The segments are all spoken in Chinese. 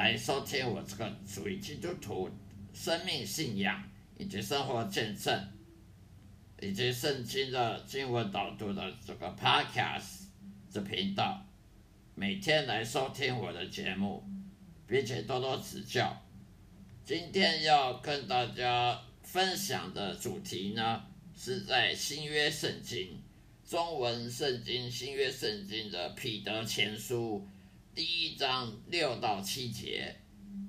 来收听我这个属于基督徒生命信仰以及生活见证以及圣经的经文导读的这个 Podcast 的频道，每天来收听我的节目，并且多多指教。今天要跟大家分享的主题呢，是在新约圣经。中文圣经新约圣经的彼得前书第一章六到七节，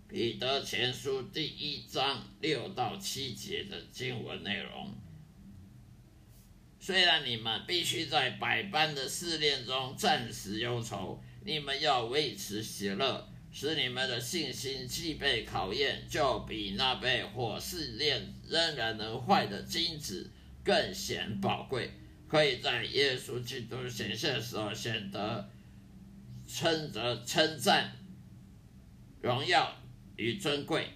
彼得前书第一章六到七节的经文内容。虽然你们必须在百般的试炼中暂时忧愁，你们要维持喜乐，使你们的信心既被考验，就比那被火试炼仍然能坏的金子更显宝贵。可以在耶稣基督显现时候显得称得称赞、荣耀与尊贵。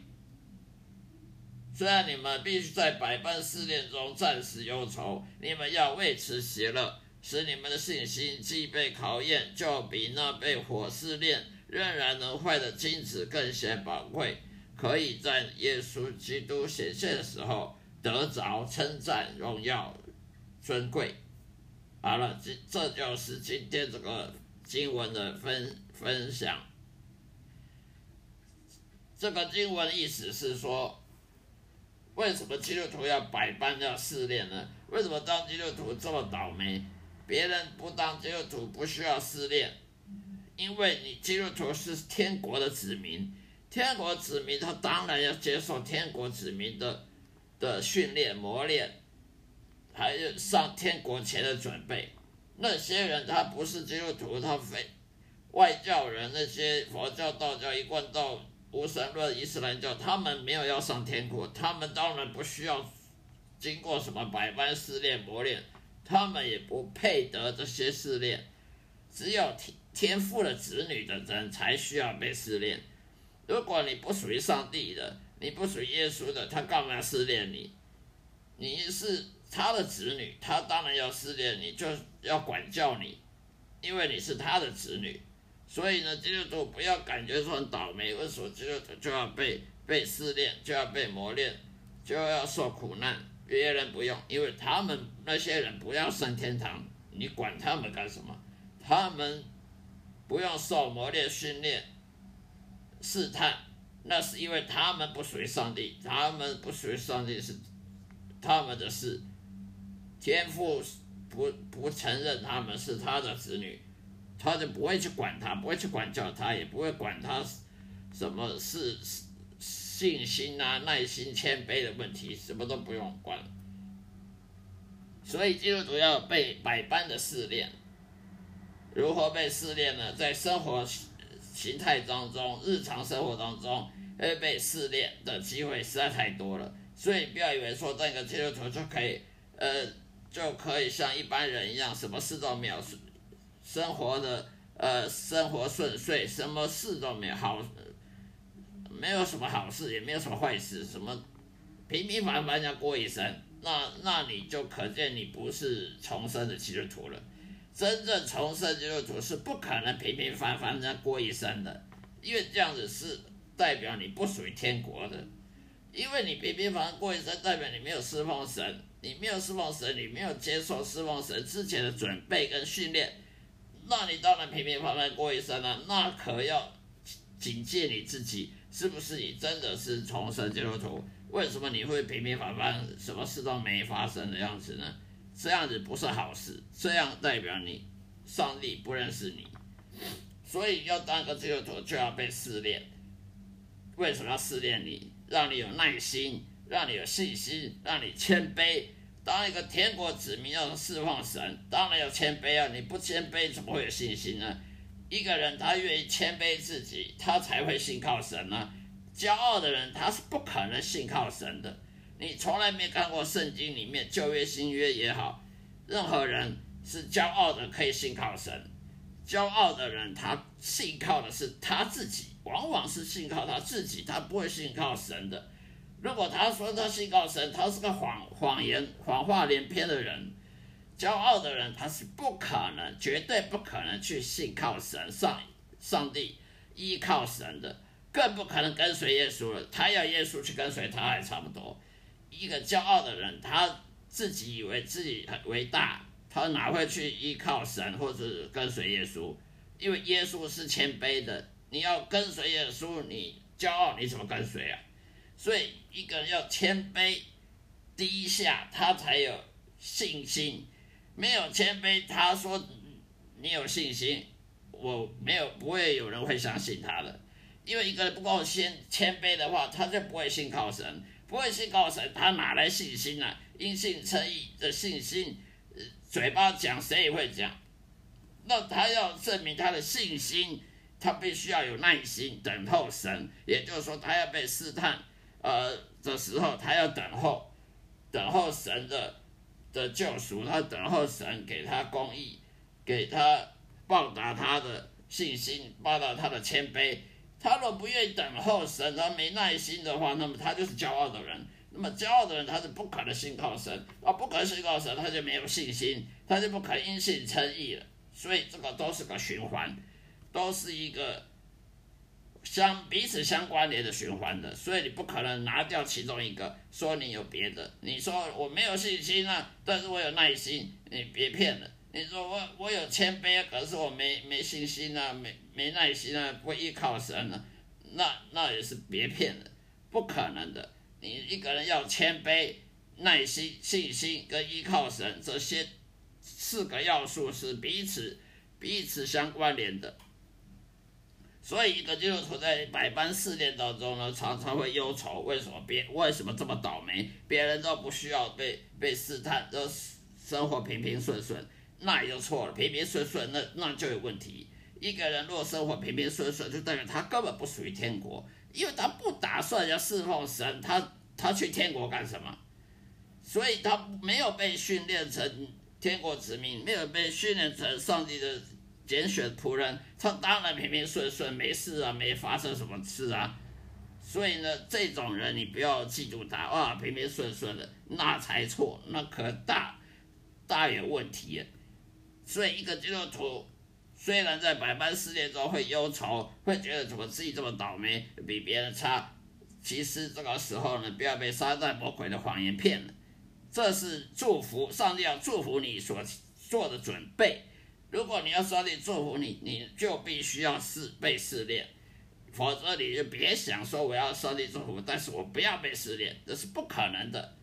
虽然你们必须在百般试炼中暂时忧愁，你们要为此喜乐，使你们的信心既被考验，就比那被火试炼仍然能坏的金子更显宝贵。可以在耶稣基督显现的时候得着称赞、荣耀、尊贵。好了，这这就是今天这个经文的分分享。这个经文的意思是说，为什么基督徒要百般要试炼呢？为什么当基督徒这么倒霉？别人不当基督徒不需要试炼，因为你基督徒是天国的子民，天国子民他当然要接受天国子民的的训练磨练。还有上天国前的准备，那些人他不是基督徒，他非外教人，那些佛教、道教、一贯道、无神论、伊斯兰教，他们没有要上天国，他们当然不需要经过什么百般试炼磨练，他们也不配得这些试炼，只有天天赋的子女的人才需要被试炼。如果你不属于上帝的，你不属于耶稣的，他干嘛要试炼你？你是。他的子女，他当然要试炼你，就要管教你，因为你是他的子女。所以呢，基督徒不要感觉说很倒霉，为什么基督徒就要被被试炼，就要被磨练，就要受苦难？别人不用，因为他们那些人不要上天堂，你管他们干什么？他们不用受磨练、训练、试探，那是因为他们不属于上帝，他们不属于上帝是他们的事。天父不不承认他们是他的子女，他就不会去管他，不会去管教他，也不会管他什么是信心啊、耐心、谦卑的问题，什么都不用管。所以基督徒要被百般的试炼，如何被试炼呢？在生活形态当中，日常生活当中，会被试炼的机会实在太多了。所以不要以为说这个基督徒就可以，呃。就可以像一般人一样，什么事都没有，生活的呃生活顺遂，什么事都没有好，没有什么好事，也没有什么坏事，什么平平凡凡这样过一生，那那你就可见你不是重生的基督徒了。真正重生基督徒是不可能平平凡凡这样过一生的，因为这样子是代表你不属于天国的，因为你平平凡凡过一生，代表你没有侍奉神。你没有侍奉神，你没有接受侍奉神之前的准备跟训练，那你当然平平凡凡过一生了，那可要警戒你自己，是不是你真的是重生基督徒？为什么你会平平凡凡，什么事都没发生的样子呢？这样子不是好事，这样代表你上帝不认识你。所以要当个基督徒就要被试炼。为什么要试炼你？让你有耐心，让你有信心，让你谦卑。当一个天国子民要侍奉神，当然要谦卑啊！你不谦卑，怎么会有信心呢？一个人他愿意谦卑自己，他才会信靠神呢。骄傲的人他是不可能信靠神的。你从来没看过圣经里面旧约新约也好，任何人是骄傲的可以信靠神。骄傲的人他信靠的是他自己，往往是信靠他自己，他不会信靠神的。如果他说他信靠神，他是个谎谎言、谎话连篇的人，骄傲的人他是不可能，绝对不可能去信靠神上上帝依靠神的，更不可能跟随耶稣了。他要耶稣去跟随他还差不多。一个骄傲的人，他自己以为自己很伟大，他哪会去依靠神或者跟随耶稣？因为耶稣是谦卑的，你要跟随耶稣，你骄傲你怎么跟随啊？所以一个人要谦卑低下，他才有信心。没有谦卑，他说你有信心，我没有，不会有人会相信他的。因为一个人不够谦谦卑的话，他就不会信靠神，不会信靠神，他哪来信心、啊？因信称义的信心，嘴巴讲谁也会讲。那他要证明他的信心，他必须要有耐心等候神，也就是说，他要被试探，呃的时候，他要等候，等候神的的救赎，他等候神给他公义，给他报答他的信心，报答他的谦卑。他若不愿意等候神，他没耐心的话，那么他就是骄傲的人。那么骄傲的人，他是不可能信靠神，啊，不可能信靠神，他就没有信心，他就不可因信称义了。所以这个都是个循环，都是一个相彼此相关联的循环的。所以你不可能拿掉其中一个，说你有别的。你说我没有信心啊，但是我有耐心，你别骗了。你说我我有谦卑，可是我没没信心啊，没没耐心啊，不依靠神啊，那那也是别骗了，不可能的。你一个人要谦卑、耐心、信心跟依靠神这些。四个要素是彼此彼此相关联的，所以一个基督徒在百般试炼当中呢，常常会忧愁，为什么别为什么这么倒霉？别人都不需要被被试探，都生活平平顺顺，那也就错了。平平顺顺，那那就有问题。一个人若生活平平顺顺，就代表他根本不属于天国，因为他不打算要侍奉神，他他去天国干什么？所以他没有被训练成。天国子民没有被训练成上帝的拣选仆人，他当然平平顺顺，没事啊，没发生什么事啊。所以呢，这种人你不要嫉妒他，啊，平平顺顺的，那才错，那可大大有问题。所以一个基督徒虽然在百般试炼中会忧愁，会觉得怎么自己这么倒霉，比别人差，其实这个时候呢，不要被撒旦魔鬼的谎言骗了。这是祝福，上帝要祝福你所做的准备。如果你要上帝祝福你，你就必须要试被试炼，否则你就别想说我要上帝祝福，但是我不要被试炼，这是不可能的。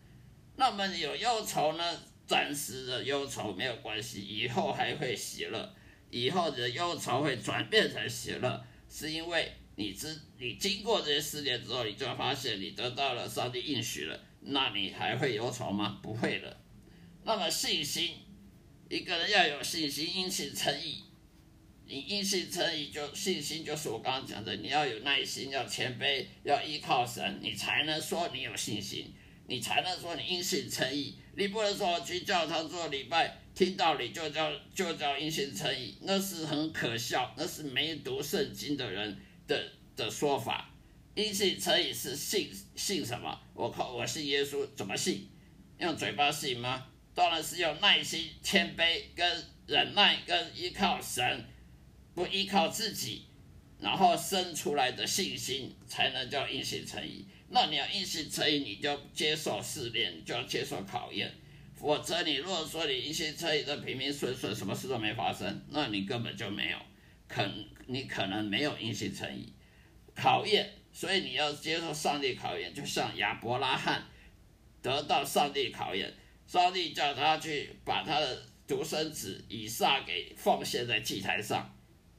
那么你有忧愁呢？暂时的忧愁没有关系，以后还会喜乐，以后你的忧愁会转变成喜乐，是因为你知你经过这些试炼之后，你就会发现你得到了上帝应许了。那你还会忧愁吗？不会了。那么信心，一个人要有信心，因信称义。你因信称义，就信心就是我刚刚讲的，你要有耐心，要谦卑，要依靠神，你才能说你有信心，你才能说你因信称义。你不能说去教堂做礼拜，听道理就叫就叫因信称义，那是很可笑，那是没读圣经的人的的说法。因信称义是信信什么？我靠，我信耶稣，怎么信？用嘴巴信吗？当然是用耐心、谦卑、跟忍耐、跟依靠神，不依靠自己，然后生出来的信心，才能叫因信称义。那你要因信称义，你就接受试炼，就要接受考验。否则，你如果说你因信称义的平平顺顺，什么事都没发生，那你根本就没有，可你可能没有因信称义。考验。所以你要接受上帝考验，就像亚伯拉罕得到上帝考验，上帝叫他去把他的独生子以撒给奉献在祭坛上。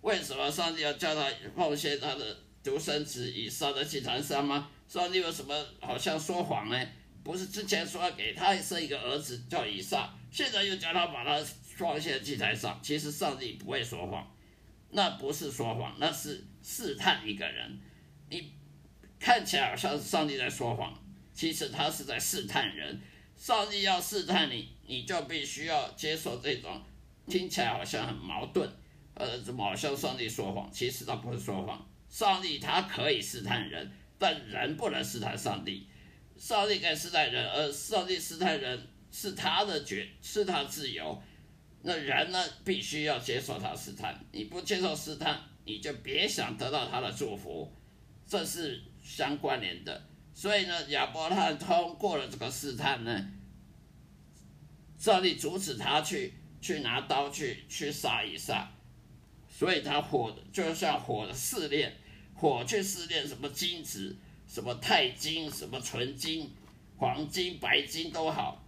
为什么上帝要叫他奉献他的独生子以撒在祭坛上吗？上帝有什么好像说谎呢？不是之前说要给他生一个儿子叫以撒，现在又叫他把他奉献在祭台上？其实上帝不会说谎，那不是说谎，那是试探一个人。你。看起来好像上帝在说谎，其实他是在试探人。上帝要试探你，你就必须要接受这种听起来好像很矛盾，呃，怎么好像上帝说谎？其实他不是说谎。上帝他可以试探人，但人不能试探上帝。上帝可以试探人，而上帝试探人，是他的决，是他自由。那人呢，必须要接受他试探。你不接受试探，你就别想得到他的祝福。这是相关联的。所以呢，亚伯拉罕通过了这个试探呢，上帝阻止他去去拿刀去去杀以撒，所以他火就像火的试炼，火去试炼什么金子，什么钛金，什么纯金、黄金、白金都好，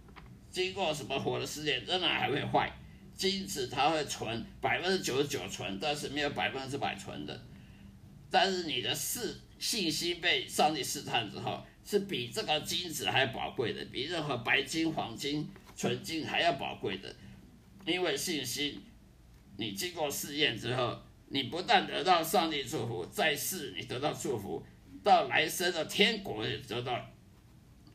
经过什么火的试炼，仍然还会坏。金子它会纯，百分之九十九纯，但是没有百分之百纯的。但是你的试信心被上帝试探之后，是比这个金子还宝贵的，比任何白金、黄金、纯金还要宝贵的。因为信心，你经过试验之后，你不但得到上帝祝福，在世你得到祝福，到来生的天国也得到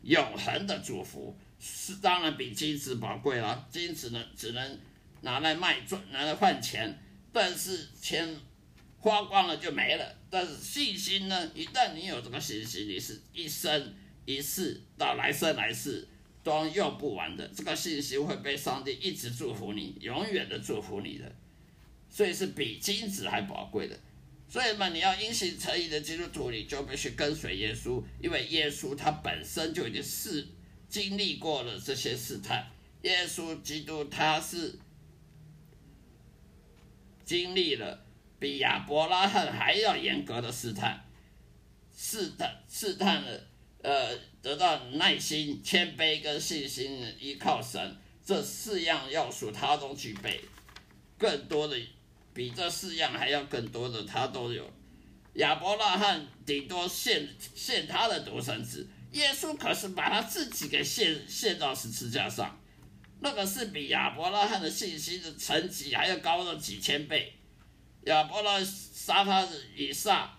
永恒的祝福，是当然比金子宝贵了。金子呢，只能拿来卖赚，拿来换钱，但是钱。花光了就没了，但是信心呢？一旦你有这个信心，你是一生一世到来生来世都用不完的。这个信心会被上帝一直祝福你，永远的祝福你的，所以是比金子还宝贵的。所以嘛，你要因信成义的基督徒，你就必须跟随耶稣，因为耶稣他本身就已经是经历过了这些试探。耶稣基督他是经历了。比亚伯拉罕还要严格的试探，试探试探了，呃，得到耐心、谦卑跟信心，依靠神这四样要素，他都具备。更多的，比这四样还要更多的，他都有。亚伯拉罕顶多献献他的独生子，耶稣可是把他自己给献献到十字架上，那个是比亚伯拉罕的信心的层级还要高了几千倍。亚伯拉杀他以撒，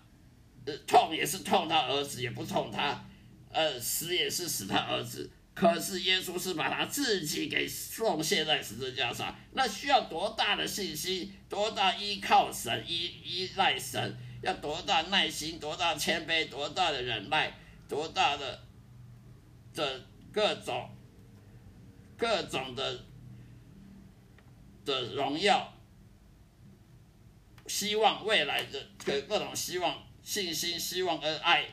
呃，痛也是痛他儿子，也不痛他，呃，死也是死他儿子。可是耶稣是把他自己给奉献在十字架上，那需要多大的信心，多大依靠神，依依赖神，要多大耐心，多大谦卑，多大的忍耐，多大的这各种各种的的荣耀。希望未来的各各种希望、信心、希望跟爱，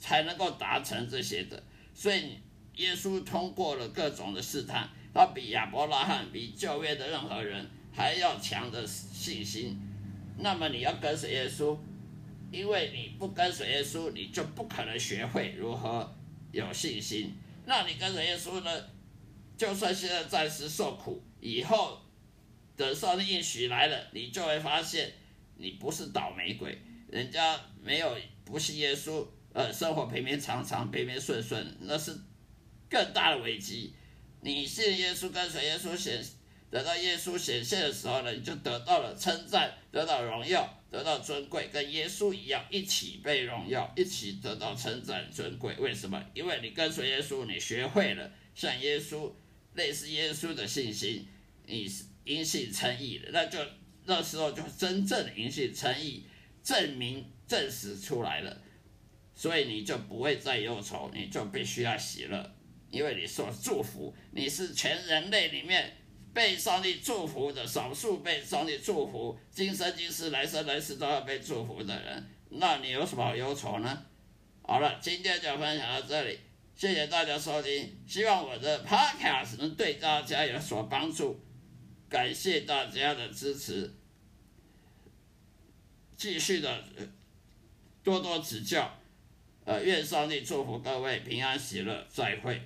才能够达成这些的。所以耶稣通过了各种的试探，他比亚伯拉罕、比旧约的任何人还要强的信心。那么你要跟随耶稣，因为你不跟随耶稣，你就不可能学会如何有信心。那你跟随耶稣呢？就算现在暂时受苦，以后等上帝应许来了，你就会发现。你不是倒霉鬼，人家没有不信耶稣，呃，生活平平常常、平平顺顺，那是更大的危机。你信耶稣，跟随耶稣显，等到耶稣显现的时候呢，你就得到了称赞，得到荣耀，得到尊贵，跟耶稣一样，一起被荣耀，一起得到称赞尊贵。为什么？因为你跟随耶稣，你学会了像耶稣、类似耶稣的信心，你是因信称义的，那就。那时候就真正的因信称义，证明证实出来了，所以你就不会再忧愁，你就必须要喜乐，因为你受祝福，你是全人类里面被上帝祝福的少数被上帝祝福，今生今世来生来世都要被祝福的人，那你有什么好忧愁呢？好了，今天就分享到这里，谢谢大家收听，希望我的 Podcast 能对大家有所帮助。感谢大家的支持，继续的多多指教，呃，愿上帝祝福各位平安喜乐，再会。